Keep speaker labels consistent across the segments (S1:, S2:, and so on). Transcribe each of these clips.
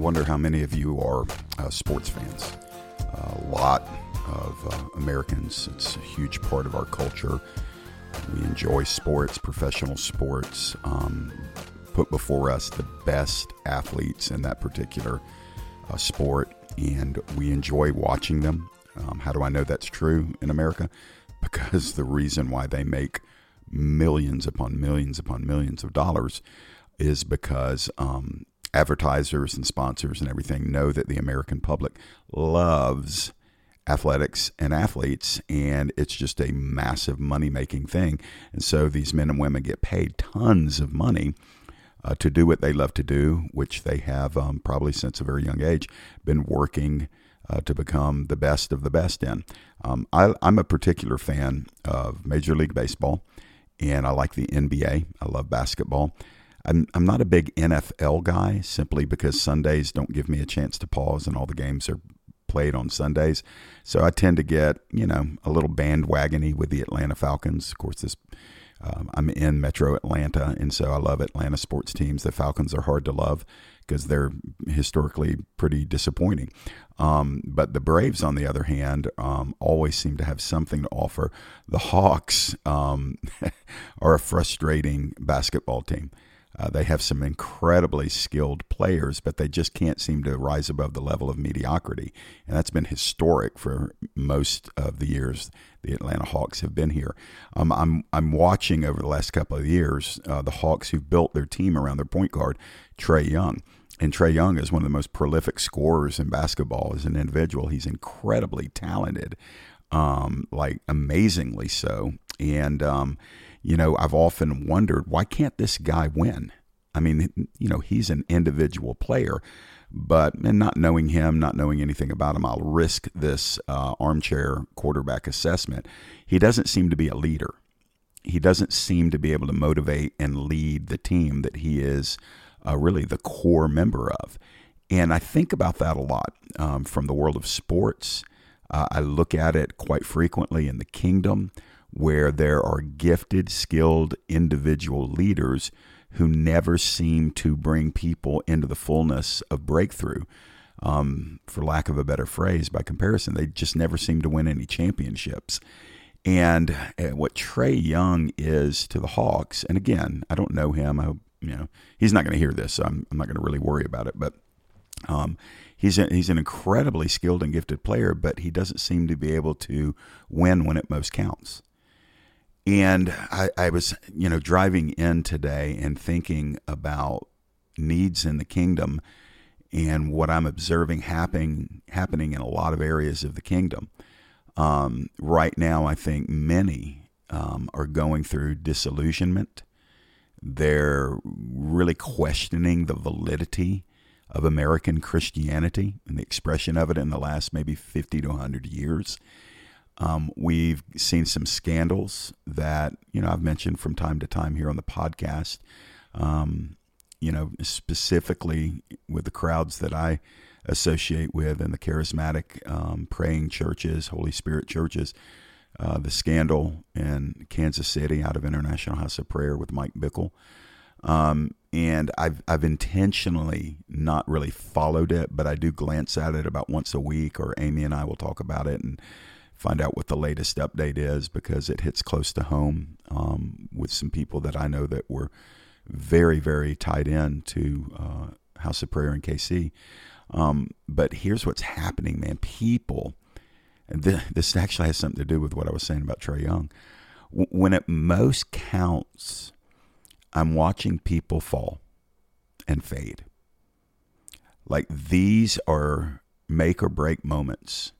S1: wonder how many of you are uh, sports fans. a lot of uh, Americans, it's a huge part of our culture. We enjoy sports, professional sports, um, put before us the best athletes in that particular uh, sport, and we enjoy watching them. Um, how do I know that's true in America? Because the reason why they make millions upon millions upon millions of dollars is because um, advertisers and sponsors and everything know that the American public loves athletics and athletes, and it's just a massive money making thing. And so these men and women get paid tons of money. Uh, to do what they love to do, which they have um, probably since a very young age been working uh, to become the best of the best in. Um, I, I'm a particular fan of Major League Baseball, and I like the NBA. I love basketball. I'm, I'm not a big NFL guy simply because Sundays don't give me a chance to pause and all the games are played on Sundays. So I tend to get, you know, a little bandwagony with the Atlanta Falcons. Of course, this um, I'm in Metro Atlanta, and so I love Atlanta sports teams. The Falcons are hard to love because they're historically pretty disappointing. Um, but the Braves, on the other hand, um, always seem to have something to offer. The Hawks um, are a frustrating basketball team. Uh, they have some incredibly skilled players, but they just can't seem to rise above the level of mediocrity. And that's been historic for most of the years the Atlanta Hawks have been here. Um, I'm I'm watching over the last couple of years uh, the Hawks who've built their team around their point guard Trae Young. And Trae Young is one of the most prolific scorers in basketball as an individual. He's incredibly talented, um, like amazingly so. And um, you know, I've often wondered why can't this guy win? I mean, you know, he's an individual player, but and not knowing him, not knowing anything about him, I'll risk this uh, armchair quarterback assessment. He doesn't seem to be a leader. He doesn't seem to be able to motivate and lead the team that he is uh, really the core member of. And I think about that a lot um, from the world of sports. Uh, I look at it quite frequently in the kingdom where there are gifted, skilled individual leaders who never seem to bring people into the fullness of breakthrough. Um, for lack of a better phrase, by comparison, they just never seem to win any championships. And what Trae Young is to the Hawks, and again, I don't know him. I, hope, you know, he's not going to hear this, so I'm, I'm not going to really worry about it. But um, he's a, he's an incredibly skilled and gifted player, but he doesn't seem to be able to win when it most counts. And I, I was, you know, driving in today and thinking about needs in the kingdom and what I'm observing happening happening in a lot of areas of the kingdom. Um, right now, I think many um, are going through disillusionment. They're really questioning the validity of American Christianity and the expression of it in the last maybe 50 to 100 years. Um, we've seen some scandals that you know I've mentioned from time to time here on the podcast. Um, you know, specifically with the crowds that I associate with and the charismatic um, praying churches, Holy Spirit churches. Uh, the scandal in Kansas City out of International House of Prayer with Mike Bickle. Um, and I've I've intentionally not really followed it, but I do glance at it about once a week, or Amy and I will talk about it and find out what the latest update is because it hits close to home um, with some people that I know that were very, very tied in to uh, House of Prayer in KC. Um, but here's what's happening, man. People, this actually has something to do with what I was saying about Trae Young. When it most counts, I'm watching people fall and fade. Like these are make or break moments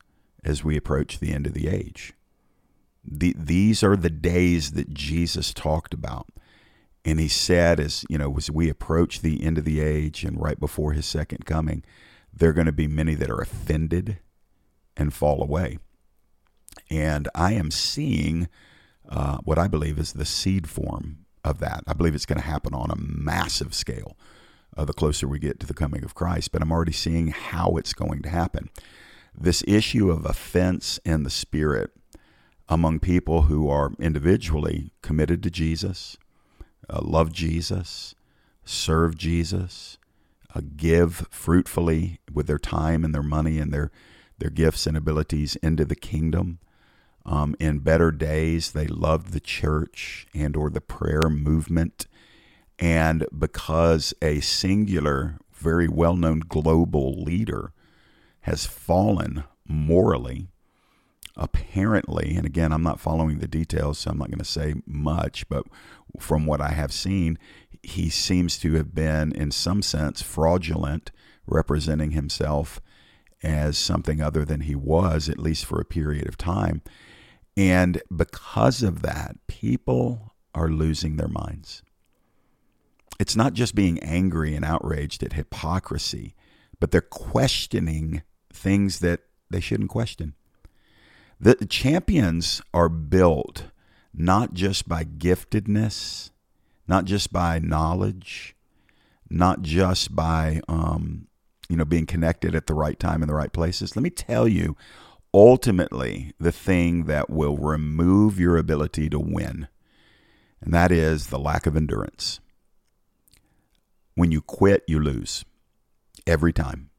S1: as we approach the end of the age. The, these are the days that Jesus talked about. And he said, as you know, as we approach the end of the age and right before his second coming, there are going to be many that are offended and fall away. And I am seeing uh, what I believe is the seed form of that. I believe it's going to happen on a massive scale uh, the closer we get to the coming of Christ, but I'm already seeing how it's going to happen this issue of offense in the spirit among people who are individually committed to Jesus, uh, love Jesus, serve Jesus, uh, give fruitfully with their time and their money and their their gifts and abilities into the kingdom. Um, in better days, they loved the church and or the prayer movement, and because a singular, very well-known global leader has fallen morally, apparently, and again, I'm not following the details, so I'm not going to say much, but from what I have seen, he seems to have been, in some sense, fraudulent, representing himself as something other than he was, at least for a period of time. And because of that, people are losing their minds. It's not just being angry and outraged at hypocrisy, but they're questioning things that they shouldn't question. The champions are built not just by giftedness, not just by knowledge, not just by um, you know being connected at the right time in the right places. Let me tell you, ultimately, the thing that will remove your ability to win, and that is the lack of endurance. When you quit, you lose every time.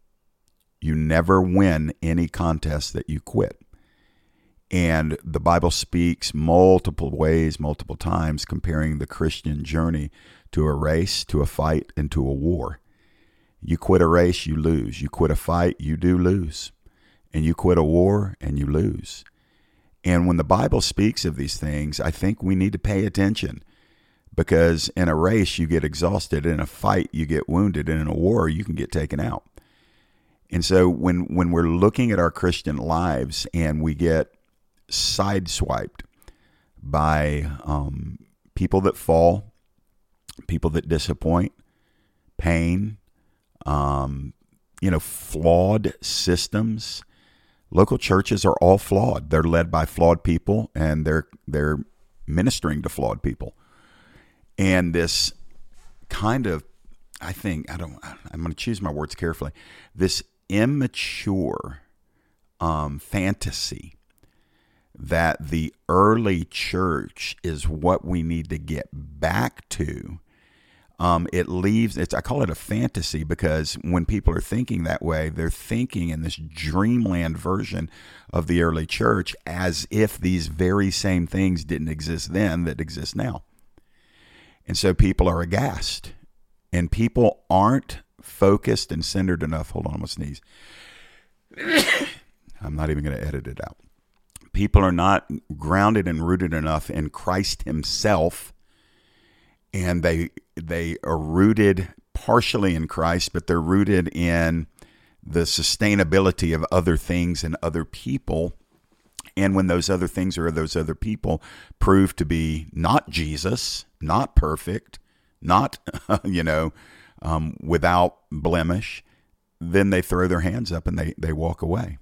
S1: You never win any contest that you quit. And the Bible speaks multiple ways, multiple times, comparing the Christian journey to a race, to a fight, and to a war. You quit a race, you lose. You quit a fight, you do lose. And you quit a war, and you lose. And when the Bible speaks of these things, I think we need to pay attention because in a race, you get exhausted. In a fight, you get wounded. And in a war, you can get taken out. And so when, when we're looking at our Christian lives and we get sideswiped by um, people that fall, people that disappoint, pain, um, you know, flawed systems. Local churches are all flawed. They're led by flawed people, and they're they're ministering to flawed people. And this kind of, I think, I don't. I'm going to choose my words carefully. This immature um, fantasy that the early church is what we need to get back to. Um, it leaves it's I call it a fantasy because when people are thinking that way, they're thinking in this dreamland version of the early church as if these very same things didn't exist then that exist now. And so people are aghast. And people aren't focused and centered enough. Hold on, I'm gonna sneeze. I'm not even gonna edit it out people are not grounded and rooted enough in Christ Himself, and they they are rooted partially in Christ, but they're rooted in the sustainability of other things and other people. And when those other things or those other people prove to be not Jesus, not perfect, not you know um, without blemish, then they throw their hands up and they they walk away.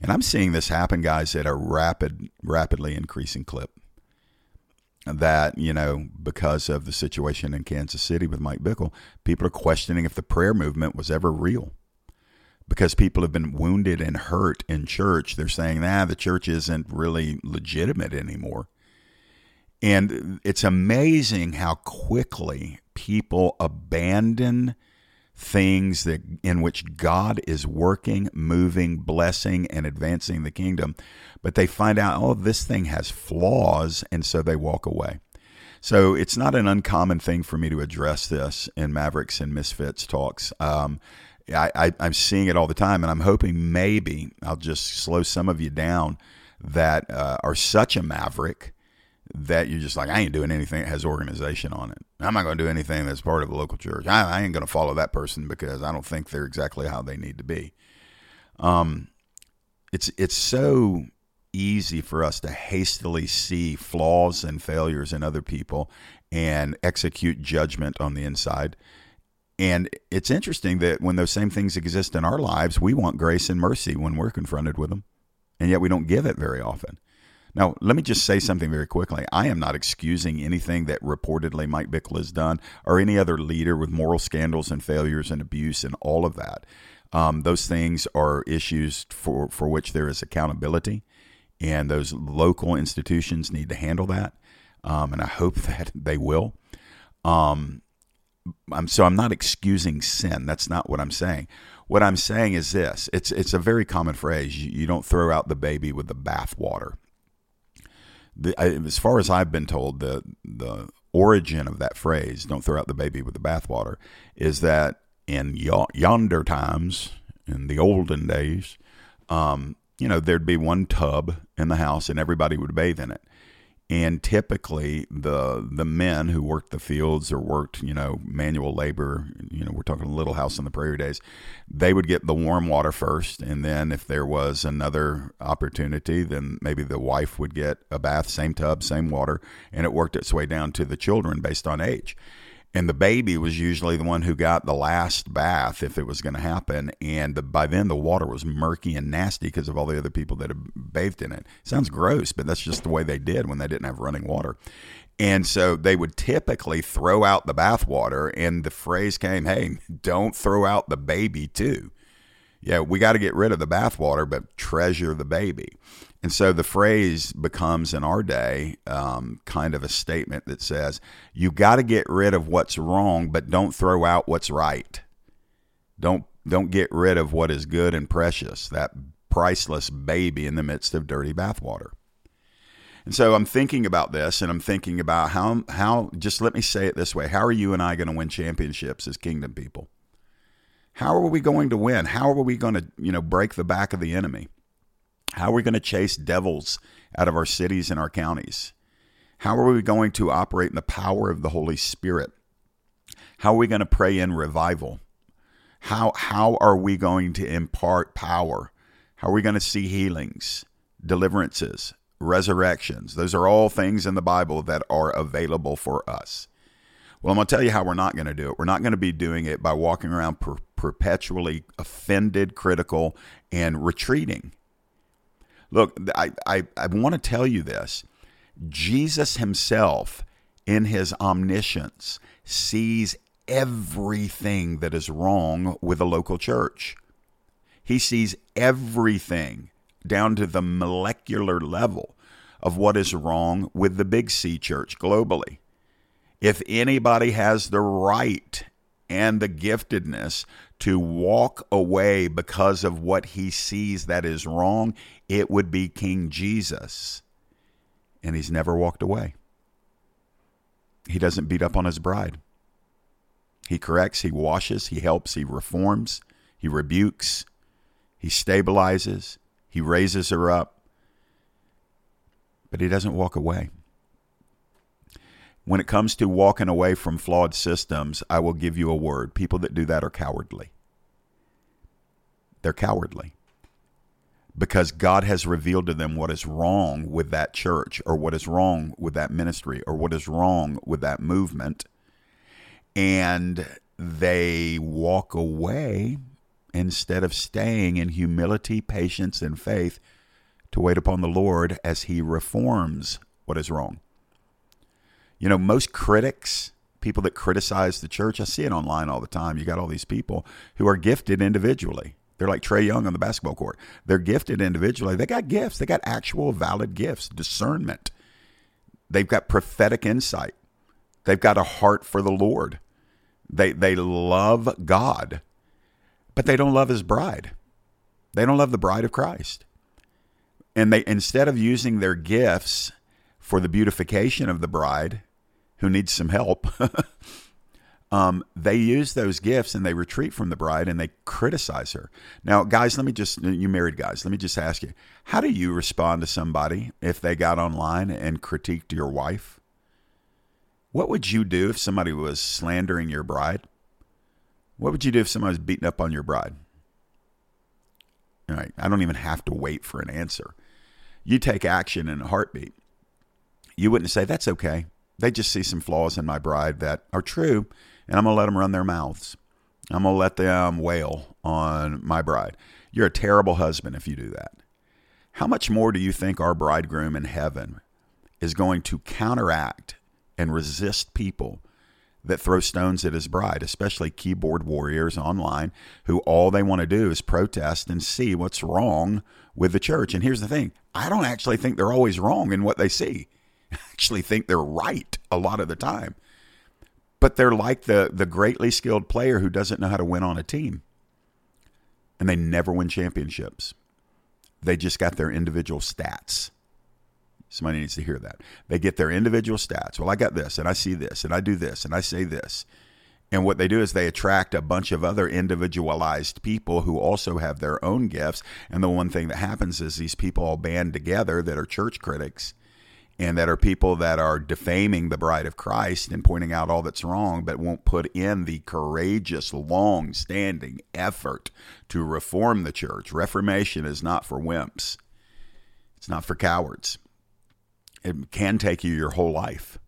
S1: And I'm seeing this happen, guys, at a rapid, rapidly increasing clip. That, you know, because of the situation in Kansas City with Mike Bickle, people are questioning if the prayer movement was ever real. Because people have been wounded and hurt in church, they're saying, nah, the church isn't really legitimate anymore. And it's amazing how quickly people abandon things that in which God is working, moving, blessing, and advancing the kingdom. But they find out, oh, this thing has flaws, and so they walk away. So it's not an uncommon thing for me to address this in Mavericks and Misfits talks. Um, I, am seeing it all the time, and I'm hoping maybe I'll just slow some of you down that uh, are such a maverick that you're just like, I ain't doing anything that has organization on it. I'm not going to do anything that's part of a local church. I, I ain't going to follow that person because I don't think they're exactly how they need to be. Um, it's it's so easy for us to hastily see flaws and failures in other people and execute judgment on the inside. And it's interesting that when those same things exist in our lives, we want grace and mercy when we're confronted with them. And yet we don't give it very often. Now, let me just say something very quickly. I am not excusing anything that reportedly Mike Bickle has done or any other leader with moral scandals and failures and abuse and all of that. Um, those things are issues for, for which there is accountability, and those local institutions need to handle that. Um, and I hope that they will. Um, I'm so I'm not excusing sin. That's not what I'm saying. What I'm saying is this: it's it's a very common phrase. You, you don't throw out the baby with the bathwater. As far as I've been told, the the origin of that phrase "don't throw out the baby with the bathwater" is that in yonder times, in the olden days, um, you know, there'd be one tub in the house and everybody would bathe in it and typically the the men who worked the fields or worked you know manual labor you know we're talking little house on the prairie days they would get the warm water first. And then if there was another opportunity then maybe the wife would get a bath same tub same water. And it worked its way down to the children based on age and the baby was usually the one who got the last bath if it was going to happen. And the, by then the water was murky and nasty because of all the other people that had bathed in it. Sounds gross but that's just the way they did when they didn't have running water. And so they would typically throw out the bath water and the phrase came hey don't throw out the baby too. Yeah we got to get rid of the bath water but treasure the baby and so the phrase becomes in our day um, kind of a statement that says, you got to get rid of what's wrong, but don't throw out what's right. Don't, don't get rid of what is good and precious, that priceless baby in the midst of dirty bathwater. And so I'm thinking about this and I'm thinking about how, how, just let me say it this way how are you and I going to win championships as kingdom people? How are we going to win? How are we going to, you know, break the back of the enemy? How are we going to chase devils out of our cities and our counties? How are we going to operate in the power of the Holy Spirit? How are we going to pray in revival? How, how are we going to impart power? How are we going to see healings, deliverances, resurrections? Those are all things in the Bible that are available for us. Well, I'm going to tell you how we're not going to do it. We're not going to be doing it by walking around per- perpetually offended, critical, and retreating. Look, I, I, I want to tell you this. Jesus himself, in his omniscience, sees everything that is wrong with a local church. He sees everything down to the molecular level of what is wrong with the Big C church globally. If anybody has the right and the giftedness to walk away because of what he sees that is wrong, it would be King Jesus. And he's never walked away. He doesn't beat up on his bride. He corrects, he washes, he helps, he reforms, he rebukes, he stabilizes, he raises her up. But he doesn't walk away. When it comes to walking away from flawed systems, I will give you a word. People that do that are cowardly. They're cowardly because God has revealed to them what is wrong with that church or what is wrong with that ministry or what is wrong with that movement. And they walk away instead of staying in humility, patience, and faith to wait upon the Lord as He reforms what is wrong. You know, most critics, people that criticize the church, I see it online all the time. You got all these people who are gifted individually. They're like Trae Young on the basketball court. They're gifted individually. They got gifts. They got actual valid gifts, discernment. They've got prophetic insight. They've got a heart for the Lord. They they love God, but they don't love his bride. They don't love the bride of Christ. And they instead of using their gifts for the beautification of the bride, who needs some help, um, they use those gifts and they retreat from the bride and they criticize her. Now, guys, let me just, you married guys, let me just ask you, how do you respond to somebody if they got online and critiqued your wife? What would you do if somebody was slandering your bride? What would you do if somebody was beating up on your bride? All right, I don't even have to wait for an answer. You take action in a heartbeat. You wouldn't say, that's okay. They just see some flaws in my bride that are true, and I'm going to let them run their mouths. I'm going to let them wail on my bride. You're a terrible husband if you do that. How much more do you think our bridegroom in heaven is going to counteract and resist people that throw stones at his bride, especially keyboard warriors online who all they want to do is protest and see what's wrong with the church? And here's the thing I don't actually think they're always wrong in what they see. Actually think they're right a lot of the time. but they're like the the greatly skilled player who doesn't know how to win on a team. And they never win championships. They just got their individual stats. Somebody needs to hear that. They get their individual stats. Well, I got this, and I see this, and I do this, and I say this. And what they do is they attract a bunch of other individualized people who also have their own gifts. And the one thing that happens is these people all band together that are church critics and that are people that are defaming the bride of Christ and pointing out all that's wrong, but won't put in the courageous, long standing effort to reform the church. Reformation is not for wimps, it's not for cowards. It can take you your whole life.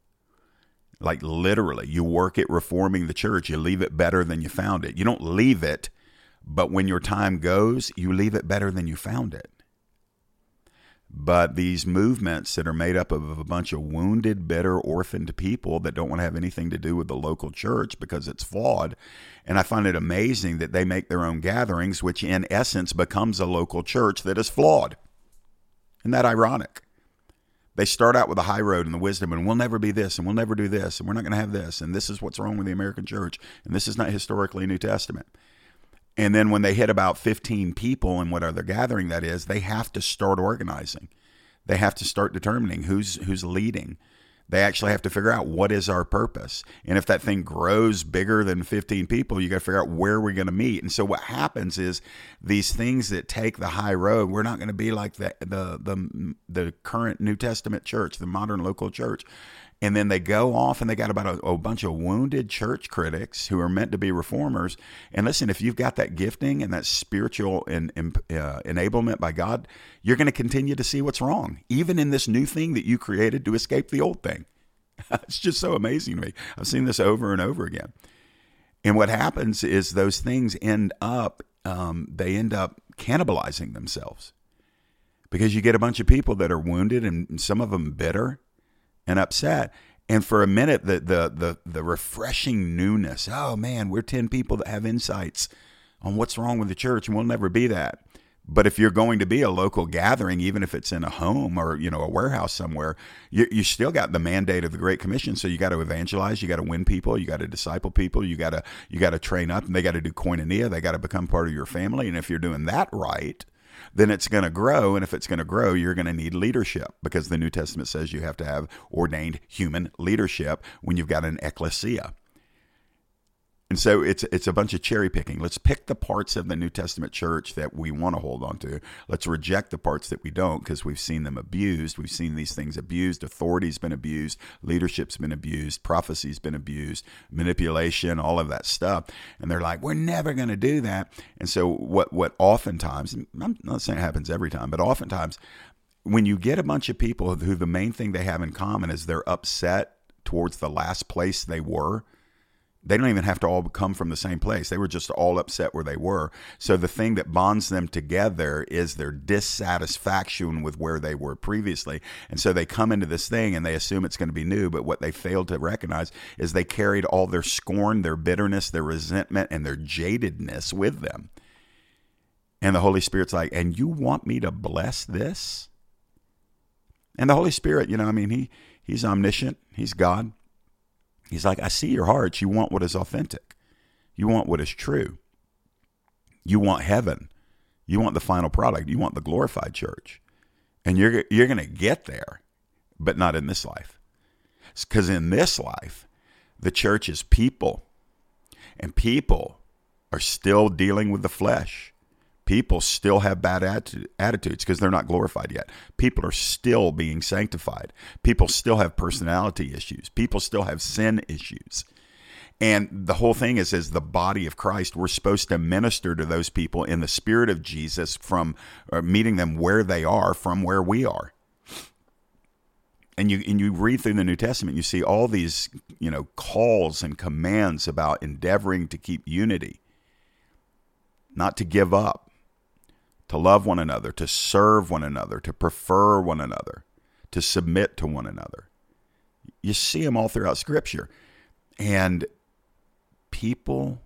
S1: Like literally, you work at reforming the church, you leave it better than you found it. You don't leave it, but when your time goes, you leave it better than you found it. But these movements that are made up of a bunch of wounded, bitter, orphaned people that don't want to have anything to do with the local church because it's flawed. And I find it amazing that they make their own gatherings, which in essence becomes a local church that is flawed. Isn't that ironic? They start out with the high road and the wisdom, and we'll never be this, and we'll never do this, and we're not going to have this, and this is what's wrong with the American church, and this is not historically New Testament. And then when they hit about 15 people and whatever gathering that is, they have to start organizing. They have to start determining who's who's leading they actually have to figure out what is our purpose. And if that thing grows bigger than 15 people, you got to figure out where we're going to meet. And so what happens is these things that take the high road, we're not going to be like the, the the the current New Testament church, the modern local church. And then they go off and they got about a, a, bunch of wounded church critics who are meant to be reformers. And listen, if you've got that gifting and that spiritual in, in, uh, enablement by God, you're going to continue to see what's wrong, even in this new thing that you created to escape the old thing. it's just so amazing to me. I've seen this over and over again. And what happens is those things end up, um, they end up cannibalizing themselves because you get a bunch of people that are wounded and some of them bitter and upset. And for a minute, the the the the refreshing newness. Oh man, we're ten people that have insights on what's wrong with the church, and we'll never be that. But if you're going to be a local gathering, even if it's in a home or you know a warehouse somewhere, you, you still got the mandate of the Great Commission. So you got to evangelize, you got to win people, you got to disciple people, you got to you got to train up, and they got to do koinonia. They got to become part of your family. And if you're doing that right, then it's going to grow. And if it's going to grow, you're going to need leadership because the New Testament says you have to have ordained human leadership when you've got an ecclesia. And so it's it's a bunch of cherry picking. Let's pick the parts of the New Testament church that we want to hold on to. Let's reject the parts that we don't because we've seen them abused. We've seen these things abused. Authority's been abused. Leadership's been abused. Prophecy's been abused. Manipulation, all of that stuff. And they're like, we're never going to do that. And so what what oftentimes, I'm not saying it happens every time, but oftentimes when you get a bunch of people who the main thing they have in common is they're upset towards the last place they were – they don't even have to all come from the same place. They were just all upset where they were. So the thing that bonds them together is their dissatisfaction with where they were previously. And so they come into this thing and they assume it's going to be new. But what they failed to recognize is they carried all their scorn, their bitterness, their resentment, and their jadedness with them. And the Holy Spirit's like, and you want me to bless this? And the Holy Spirit, you know, I mean, he he's omniscient, he's God. He's like, I see your hearts. You want what is authentic. You want what is true. You want heaven. You want the final product. You want the glorified church. And you're you're going to get there, but not in this life. Cuz in this life, the church is people. And people are still dealing with the flesh people still have bad attitudes because they're not glorified yet. People are still being sanctified. People still have personality issues. People still have sin issues. And the whole thing is, as the body of Christ, we're supposed to minister to those people in the spirit of Jesus from meeting them where they are from where we are. And you and you read through the New Testament, you see all these, you know, calls and commands about endeavoring to keep unity, not to give up, to love one another, to serve one another, to prefer one another, to submit to one another. You see them all throughout Scripture. And people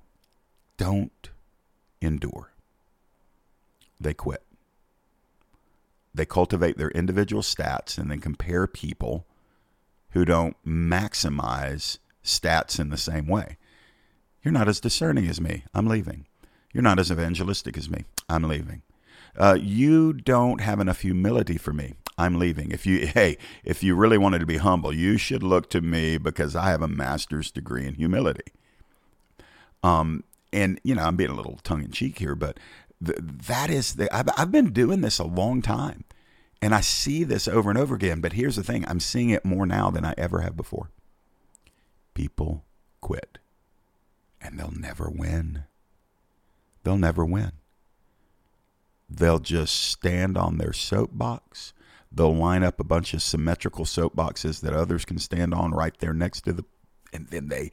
S1: don't endure, they quit. They cultivate their individual stats and then compare people who don't maximize stats in the same way. You're not as discerning as me. I'm leaving. You're not as evangelistic as me. I'm leaving. Uh, you don't have enough humility for me. I'm leaving. If you, hey, if you really wanted to be humble, you should look to me because I have a master's degree in humility. Um, and you know, I'm being a little tongue in cheek here, but th- that is the, I've, I've been doing this a long time and I see this over and over again. But here's the thing I'm seeing it more now than I ever have before. People quit and they'll never win. They'll never win. They'll just stand on their soapbox. They'll line up a bunch of symmetrical soapboxes that others can stand on right there next to the, and then they,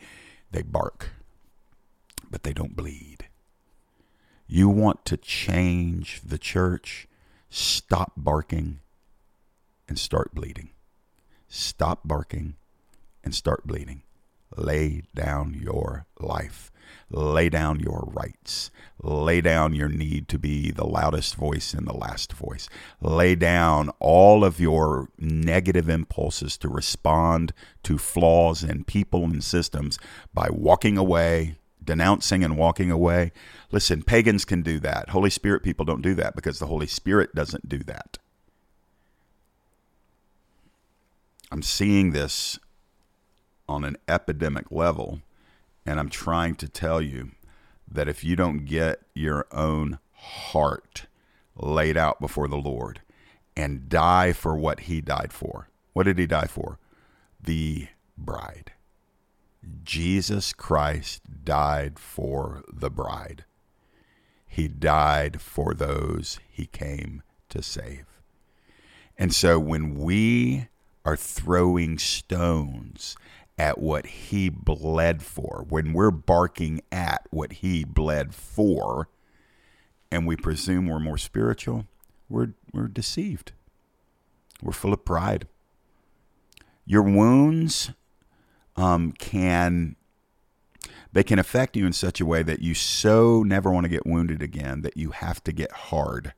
S1: they bark, but they don't bleed. You want to change the church? Stop barking and start bleeding. Stop barking and start bleeding. Lay down your life. Lay down your rights. Lay down your need to be the loudest voice and the last voice. Lay down all of your negative impulses to respond to flaws in people and systems by walking away, denouncing and walking away. Listen, pagans can do that. Holy Spirit people don't do that because the Holy Spirit doesn't do that. I'm seeing this on an epidemic level. And I'm trying to tell you that if you don't get your own heart laid out before the Lord and die for what he died for, what did he die for? The bride. Jesus Christ died for the bride. He died for those he came to save. And so when we are throwing stones at what he bled for, when we're barking at what he bled for, and we presume we're more spiritual, we're, we're deceived. We're full of pride. Your wounds um, can they can affect you in such a way that you so never want to get wounded again that you have to get hard.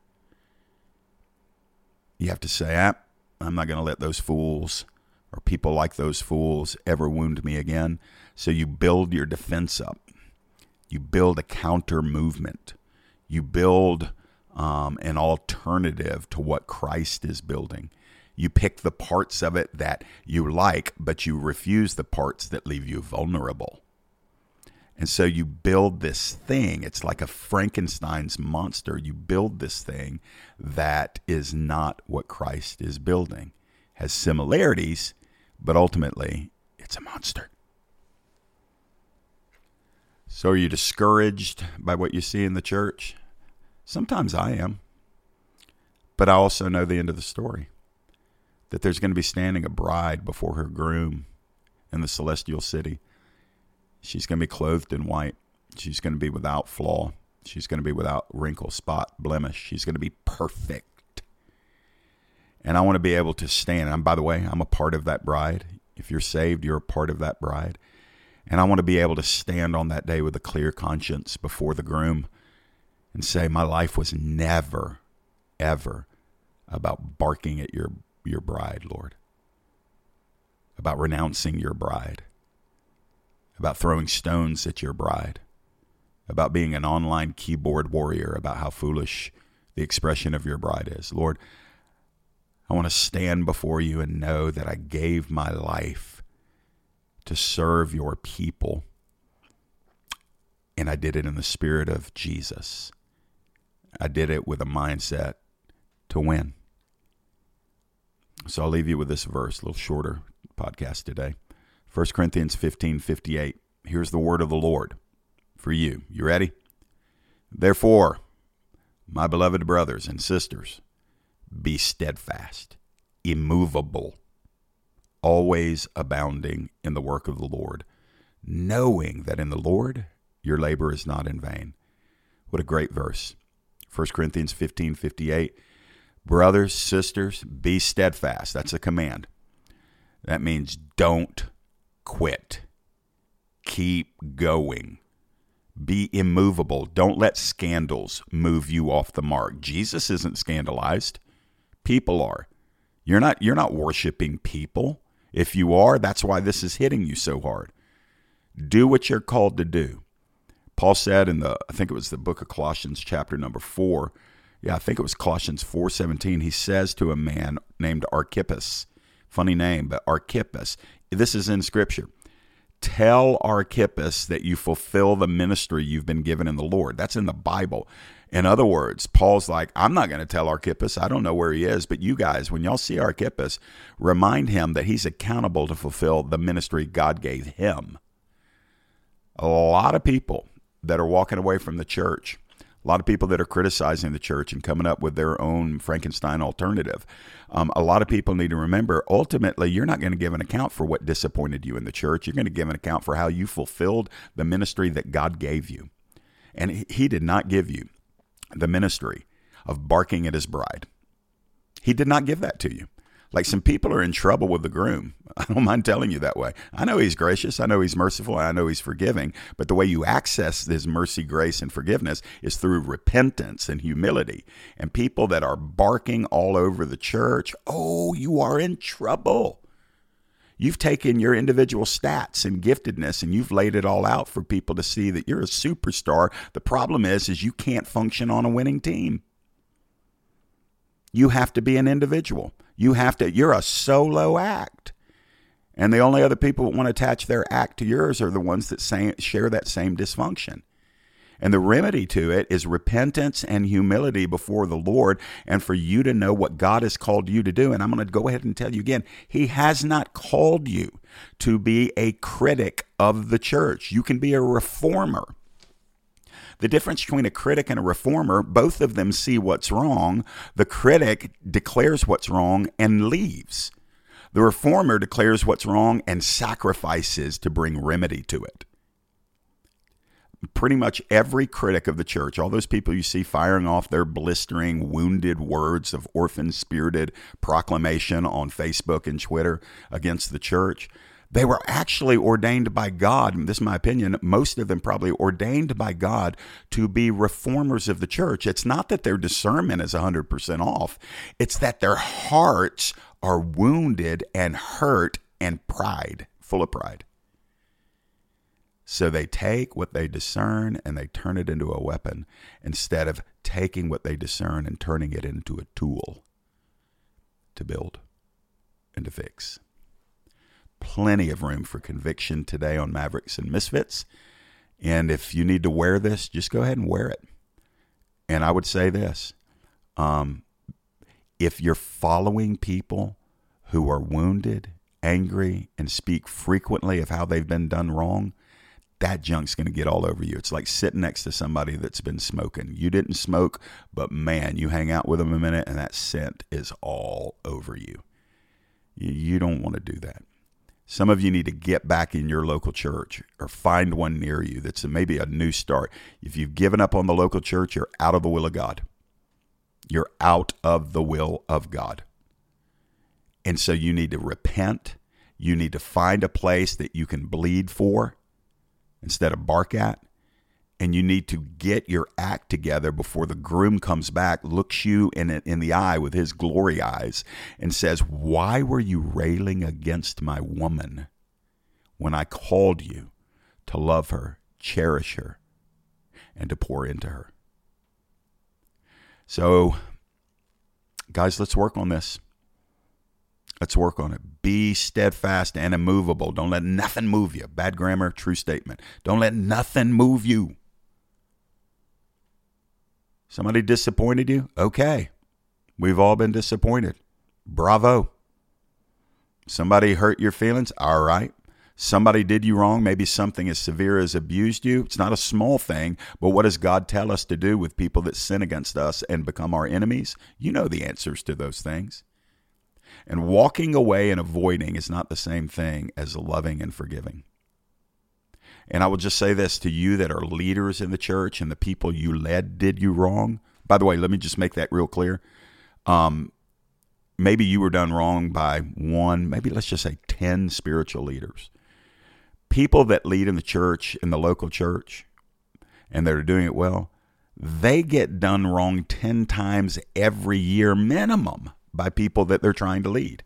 S1: You have to say, ah, I'm not going to let those fools or people like those fools ever wound me again. So you build your defense up. You build a counter movement. You build um, an alternative to what Christ is building. You pick the parts of it that you like, but you refuse the parts that leave you vulnerable. And so you build this thing. It's like a Frankenstein's monster. You build this thing that is not what Christ is building. Has similarities, but ultimately it's a monster. So, are you discouraged by what you see in the church? Sometimes I am. But I also know the end of the story that there's going to be standing a bride before her groom in the celestial city. She's going to be clothed in white. She's going to be without flaw. She's going to be without wrinkle, spot, blemish. She's going to be perfect and I want to be able to stand. And by the way, I'm a part of that bride. If you're saved, you're a part of that bride. And I want to be able to stand on that day with a clear conscience before the groom and say, My life was never, ever about barking at your, your bride, Lord, about renouncing your bride, about throwing stones at your bride, about being an online keyboard warrior, about how foolish the expression of your bride is. Lord, I want to stand before you and know that I gave my life to serve your people. And I did it in the spirit of Jesus. I did it with a mindset to win. So I'll leave you with this verse, a little shorter podcast today. 1 Corinthians 15 58. Here's the word of the Lord for you. You ready? Therefore, my beloved brothers and sisters, be steadfast, immovable, always abounding in the work of the Lord, knowing that in the Lord your labor is not in vain. What a great verse. 1 Corinthians 15 58. Brothers, sisters, be steadfast. That's a command. That means don't quit. Keep going. Be immovable. Don't let scandals move you off the mark. Jesus isn't scandalized people are. You're not you're not worshiping people. If you are, that's why this is hitting you so hard. Do what you're called to do. Paul said in the, I think it was the book of Colossians, chapter number four. Yeah, I think it was Colossians 4:17. He says to a man named Archippus, funny name, but Archippus. This is in Scripture. Tell Archippus that you fulfill the ministry you've been given in the Lord. That's in the Bible. In other words, Paul's like, I'm not going to tell Archippus. I don't know where he is, but you guys, when y'all see Archippus, remind him that he's accountable to fulfill the ministry God gave him. A lot of people that are walking away from the church, a lot of people that are criticizing the church and coming up with their own Frankenstein alternative. Um, a lot of people need to remember ultimately, you're not going to give an account for what disappointed you in the church. You're going to give an account for how you fulfilled the ministry that God gave you. And He did not give you the ministry of barking at his bride. He did not give that to you. Like some people are in trouble with the groom. I don't mind telling you that way. I know he's gracious. I know he's merciful. I know he's forgiving. But the way you access his mercy, grace, and forgiveness is through repentance and humility. And people that are barking all over the church, oh, you are in trouble. You've taken your individual stats and giftedness and you've laid it all out for people to see that you're a superstar. The problem is is you can't function on a winning team. You have to be an individual. You have to you're a solo act. And the only other people that want to attach their act to yours are the ones that say, share that same dysfunction. And the remedy to it is repentance and humility before the Lord, and for you to know what God has called you to do. And I'm going to go ahead and tell you again He has not called you to be a critic of the church. You can be a reformer. The difference between a critic and a reformer, both of them see what's wrong. The critic declares what's wrong and leaves. The reformer declares what's wrong and sacrifices to bring remedy to it pretty much every critic of the church, all those people you see firing off their blistering, wounded words of orphan spirited proclamation on Facebook and Twitter against the church, they were actually ordained by God. This is my opinion. Most of them probably ordained by God to be reformers of the church. It's not that their discernment is 100% off, it's that their hearts are wounded and hurt and pride, full of pride. So they take what they discern and they turn it into a weapon instead of taking what they discern and turning it into a tool to build and to fix. Plenty of room for conviction today on Mavericks and Misfits. And if you need to wear this, just go ahead and wear it. And I would say this um, if you're following people who are wounded, angry, and speak frequently of how they've been done wrong, that junk's going to get all over you. It's like sitting next to somebody that's been smoking. You didn't smoke, but man, you hang out with them a minute and that scent is all over you. You don't want to do that. Some of you need to get back in your local church or find one near you that's maybe a new start. If you've given up on the local church, you're out of the will of God. You're out of the will of God. And so you need to repent. You need to find a place that you can bleed for instead of bark at. And you need to get your act together before the groom comes back, looks you in, in the eye with his glory eyes, and says, Why were you railing against my woman when I called you to love her, cherish her, and to pour into her? So, guys, let's work on this. Let's work on it. Be steadfast and immovable. Don't let nothing move you. Bad grammar, true statement. Don't let nothing move you. Somebody disappointed you? Okay. We've all been disappointed. Bravo. Somebody hurt your feelings? All right. Somebody did you wrong, maybe something as severe as abused you. It's not a small thing, but what does God tell us to do with people that sin against us and become our enemies? You know the answers to those things. And walking away and avoiding is not the same thing as loving and forgiving. And I will just say this to you that are leaders in the church and the people you led did you wrong. By the way, let me just make that real clear. Um, maybe you were done wrong by one, maybe let's just say 10 spiritual leaders. People that lead in the church, in the local church, and that are doing it well, they get done wrong 10 times every year minimum by people that they're trying to lead.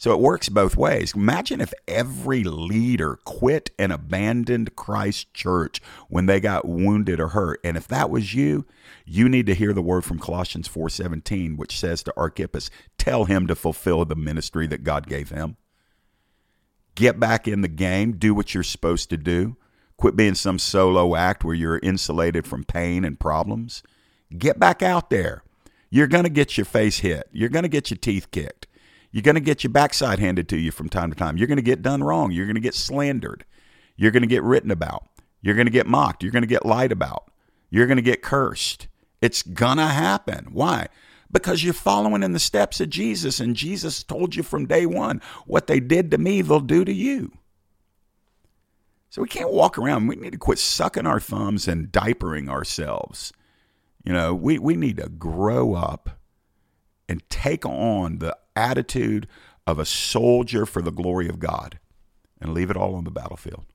S1: So it works both ways. Imagine if every leader quit and abandoned Christ Church when they got wounded or hurt. And if that was you, you need to hear the word from Colossians 4:17 which says to Archippus, tell him to fulfill the ministry that God gave him. Get back in the game, do what you're supposed to do. Quit being some solo act where you're insulated from pain and problems. Get back out there. You're going to get your face hit. You're going to get your teeth kicked. You're going to get your backside handed to you from time to time. You're going to get done wrong. You're going to get slandered. You're going to get written about. You're going to get mocked. You're going to get lied about. You're going to get cursed. It's going to happen. Why? Because you're following in the steps of Jesus, and Jesus told you from day one what they did to me, they'll do to you. So we can't walk around. We need to quit sucking our thumbs and diapering ourselves. You know, we, we need to grow up and take on the attitude of a soldier for the glory of God and leave it all on the battlefield.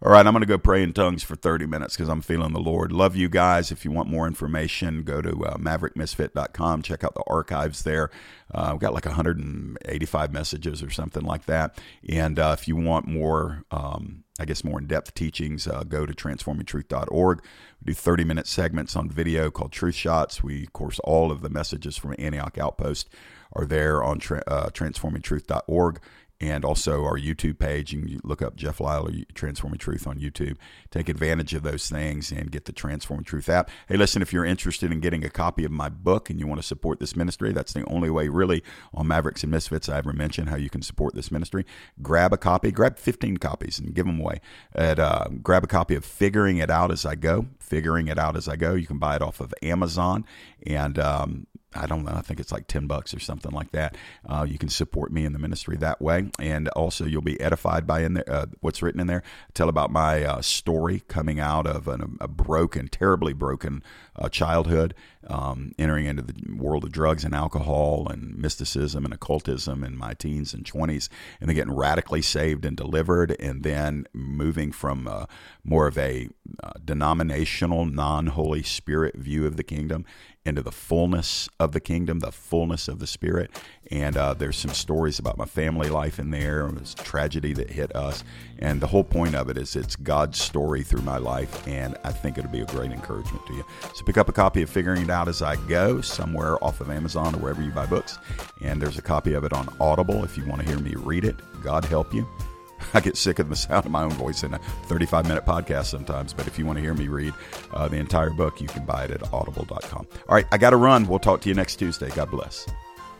S1: All right, I'm going to go pray in tongues for 30 minutes because I'm feeling the Lord. Love you guys. If you want more information, go to uh, maverickmisfit.com. Check out the archives there. Uh, we've got like 185 messages or something like that. And uh, if you want more, um, I guess, more in depth teachings, uh, go to transformingtruth.org. We do 30 minute segments on video called Truth Shots. We, of course, all of the messages from Antioch Outpost are there on tra- uh, transformingtruth.org and also our YouTube page. And you can look up Jeff Lyle or Transforming Truth on YouTube. Take advantage of those things and get the Transforming Truth app. Hey, listen, if you're interested in getting a copy of my book and you want to support this ministry, that's the only way, really, on Mavericks and Misfits I ever mentioned how you can support this ministry. Grab a copy, grab 15 copies and give them away. At, uh, grab a copy of Figuring It Out As I Go. Figuring It Out As I Go. You can buy it off of Amazon. And um, I don't know. I think it's like 10 bucks or something like that. Uh, you can support me in the ministry that way. And also, you'll be edified by in there, uh, what's written in there. Tell about my uh, story coming out of an, a broken, terribly broken uh, childhood, um, entering into the world of drugs and alcohol and mysticism and occultism in my teens and 20s, and then getting radically saved and delivered, and then moving from uh, more of a uh, denominational, non Holy Spirit view of the kingdom into the fullness of the kingdom, the fullness of the Spirit. And uh, there's some stories about my family life in there. It was tragedy that hit us. And the whole point of it is it's God's story through my life. And I think it'll be a great encouragement to you. So pick up a copy of Figuring It Out as I Go somewhere off of Amazon or wherever you buy books. And there's a copy of it on Audible if you want to hear me read it. God help you. I get sick of the sound of my own voice in a 35 minute podcast sometimes. But if you want to hear me read uh, the entire book, you can buy it at audible.com. All right, I got to run. We'll talk to you next Tuesday. God bless.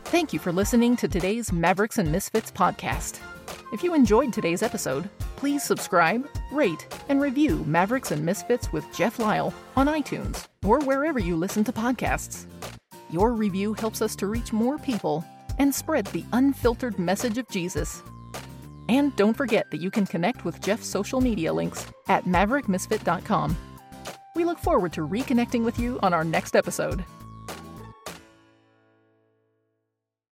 S2: Thank you for listening to today's Mavericks and Misfits podcast. If you enjoyed today's episode, please subscribe, rate, and review Mavericks and Misfits with Jeff Lyle on iTunes or wherever you listen to podcasts. Your review helps us to reach more people and spread the unfiltered message of Jesus. And don't forget that you can connect with Jeff's social media links at maverickmisfit.com. We look forward to reconnecting with you on our next episode.